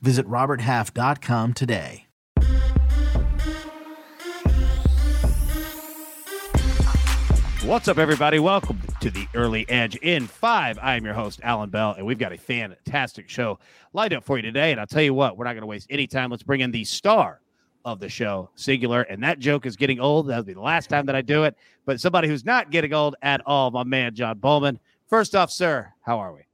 Visit RobertHalf.com today. What's up, everybody? Welcome to the Early Edge in five. I am your host, Allan Bell, and we've got a fantastic show lined up for you today. And I'll tell you what, we're not going to waste any time. Let's bring in the star of the show, Singular. And that joke is getting old. That'll be the last time that I do it. But somebody who's not getting old at all, my man, John Bollman. First off, sir, how are we?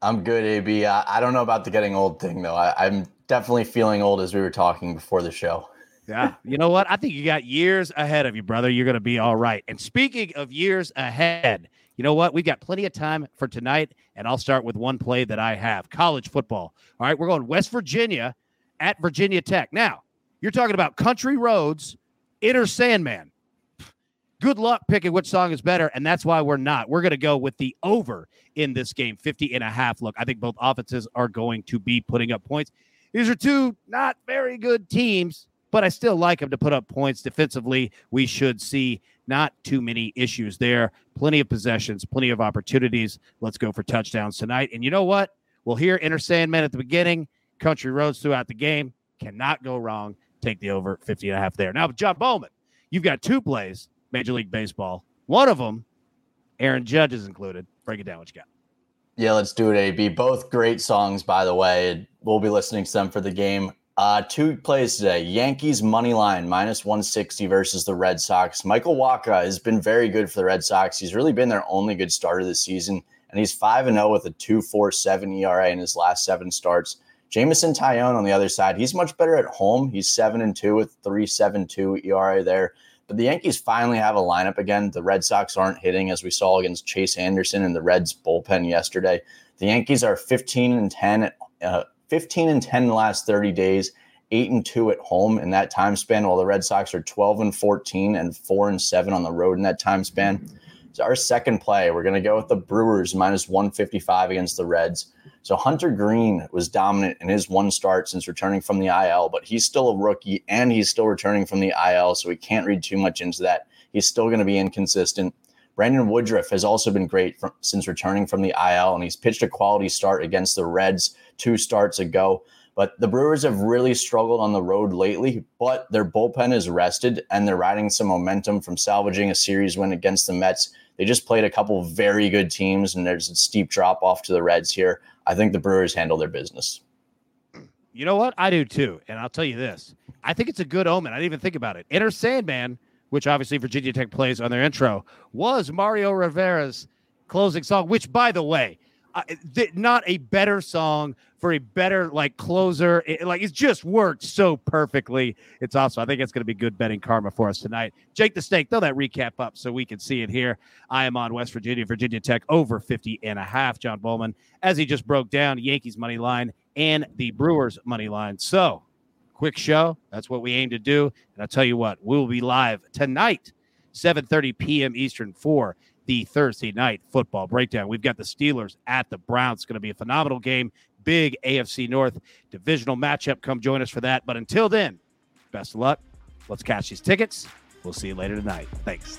I'm good, AB. I, I don't know about the getting old thing, though. I, I'm definitely feeling old as we were talking before the show. Yeah. You know what? I think you got years ahead of you, brother. You're going to be all right. And speaking of years ahead, you know what? We've got plenty of time for tonight. And I'll start with one play that I have college football. All right. We're going West Virginia at Virginia Tech. Now, you're talking about country roads, Enter Sandman. Good luck picking which song is better. And that's why we're not. We're going to go with the over in this game, 50 and a half. Look, I think both offenses are going to be putting up points. These are two not very good teams but I still like them to put up points defensively. We should see not too many issues there. Plenty of possessions, plenty of opportunities. Let's go for touchdowns tonight. And you know what? We'll hear Enter Sandman at the beginning, country roads throughout the game. Cannot go wrong. Take the over 50 and a half there. Now, John Bollman, you've got two plays, Major League Baseball. One of them, Aaron Judge is included. Break it down what you got. Yeah, let's do it, AB. Both great songs, by the way. We'll be listening to them for the game. Uh, two plays today. Yankees money line minus 160 versus the Red Sox. Michael Wacha has been very good for the Red Sox. He's really been their only good starter this season, and he's 5 0 with a 2.47 ERA in his last seven starts. Jameson Taillon on the other side, he's much better at home. He's 7 and 2 with 3.72 ERA there. But the Yankees finally have a lineup again. The Red Sox aren't hitting as we saw against Chase Anderson and the Reds bullpen yesterday. The Yankees are 15 and 10 uh, 15 and 10 in the last 30 days, 8 and 2 at home in that time span, while the Red Sox are 12 and 14 and 4 and 7 on the road in that time span. So our second play, we're going to go with the Brewers minus 155 against the Reds. So Hunter Greene was dominant in his one start since returning from the IL, but he's still a rookie and he's still returning from the IL, so we can't read too much into that. He's still going to be inconsistent. Brandon Woodruff has also been great from, since returning from the IL, and he's pitched a quality start against the Reds two starts ago. But the Brewers have really struggled on the road lately, but their bullpen is rested and they're riding some momentum from salvaging a series win against the Mets. They just played a couple very good teams, and there's a steep drop off to the Reds here. I think the Brewers handle their business. You know what? I do too. And I'll tell you this I think it's a good omen. I didn't even think about it. Enter Sandman which obviously Virginia Tech plays on their intro, was Mariano Rivera's closing song, which, by the way, uh, th- not a better song for a better like closer. It, like it's just worked so perfectly. It's awesome. I think it's going to be good betting karma for us tonight. Jake the Snake, throw that recap up so we can see it here. I am on West Virginia, Virginia Tech over 50 and a half. John Bollman, as he just broke down Yankees money line and the Brewers money line. So quick show. That's what we aim to do. And I'll tell you what, we will be live tonight, 7:30 p.m. Eastern for the Thursday night football breakdown. We've got the Steelers at the Browns. It's going to be a phenomenal game. Big AFC North divisional matchup. Come join us for that. But until then, best of luck. Let's catch these tickets. We'll see you later tonight. Thanks.